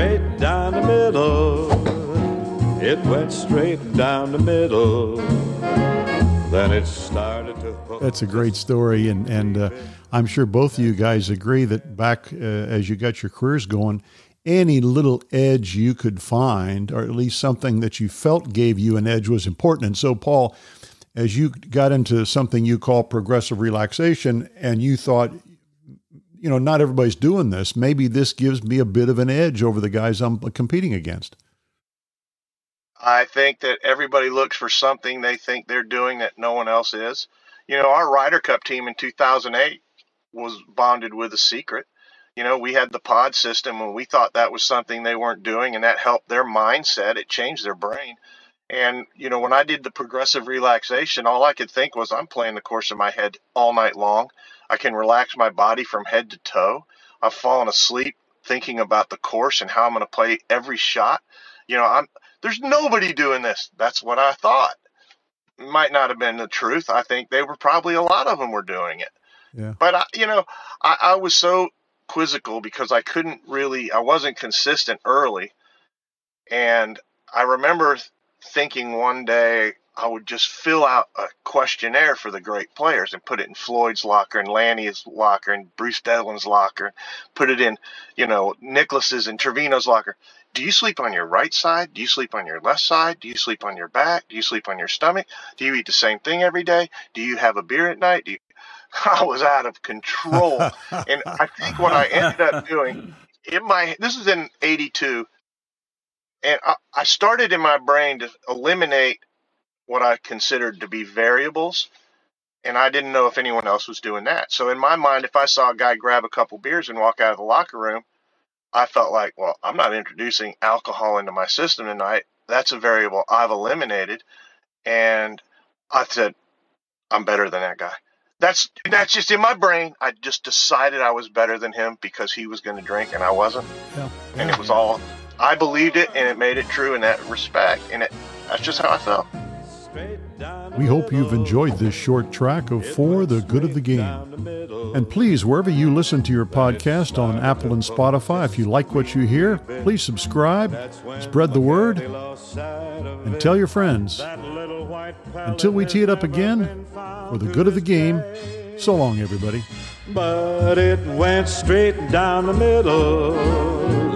straight down the middle. It went straight down the middle. Then it started to hook. That's a great story, and and uh, I'm sure both of you guys agree that back uh, as you got your careers going, any little edge you could find, or at least something that you felt gave you an edge, was important. And so, Paul, as you got into something you call progressive relaxation, and you thought you know, not everybody's doing this. Maybe this gives me a bit of an edge over the guys I'm competing against. I think that everybody looks for something they think they're doing that no one else is. You know, our Ryder Cup team in 2008 was bonded with a secret. You know, we had the pod system and we thought that was something they weren't doing and that helped their mindset. It changed their brain. And, you know, when I did the progressive relaxation, all I could think was I'm playing the course in my head all night long. I can relax my body from head to toe. I've fallen asleep thinking about the course and how I'm going to play every shot. You know, I'm there's nobody doing this. That's what I thought. Might not have been the truth. I think they were probably a lot of them were doing it. Yeah. But I, you know, I, I was so quizzical because I couldn't really, I wasn't consistent early, and I remember thinking one day I would just fill out a questionnaire for the great players and put it in Floyd's locker and Lanny's locker and Bruce Devlin's locker, put it in, you know, Nicklaus's and Trevino's locker. Do you sleep on your right side? Do you sleep on your left side? Do you sleep on your back? Do you sleep on your stomach? Do you eat the same thing every day? Do you have a beer at night? Do you... I was out of control. and I think what I ended up doing in my this is in 82 and I, I started in my brain to eliminate what I considered to be variables. And I didn't know if anyone else was doing that. So in my mind, if I saw a guy grab a couple beers and walk out of the locker room, I felt like, well, I'm not introducing alcohol into my system tonight. That's a variable I've eliminated. And I said, I'm better than that guy. That's that's just in my brain. I just decided I was better than him because he was going to drink and I wasn't. Yeah. And it was all I believed it and it made it true in that respect. And it that's just how I felt. We hope you've enjoyed this short track of For the Good of the Game. And please, wherever you listen to your podcast on Apple and Spotify, if you like what you hear, please subscribe, spread the word, and tell your friends. Until we tee it up again, for the good of the game, so long, everybody. But it went straight down the middle,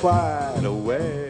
quite a way.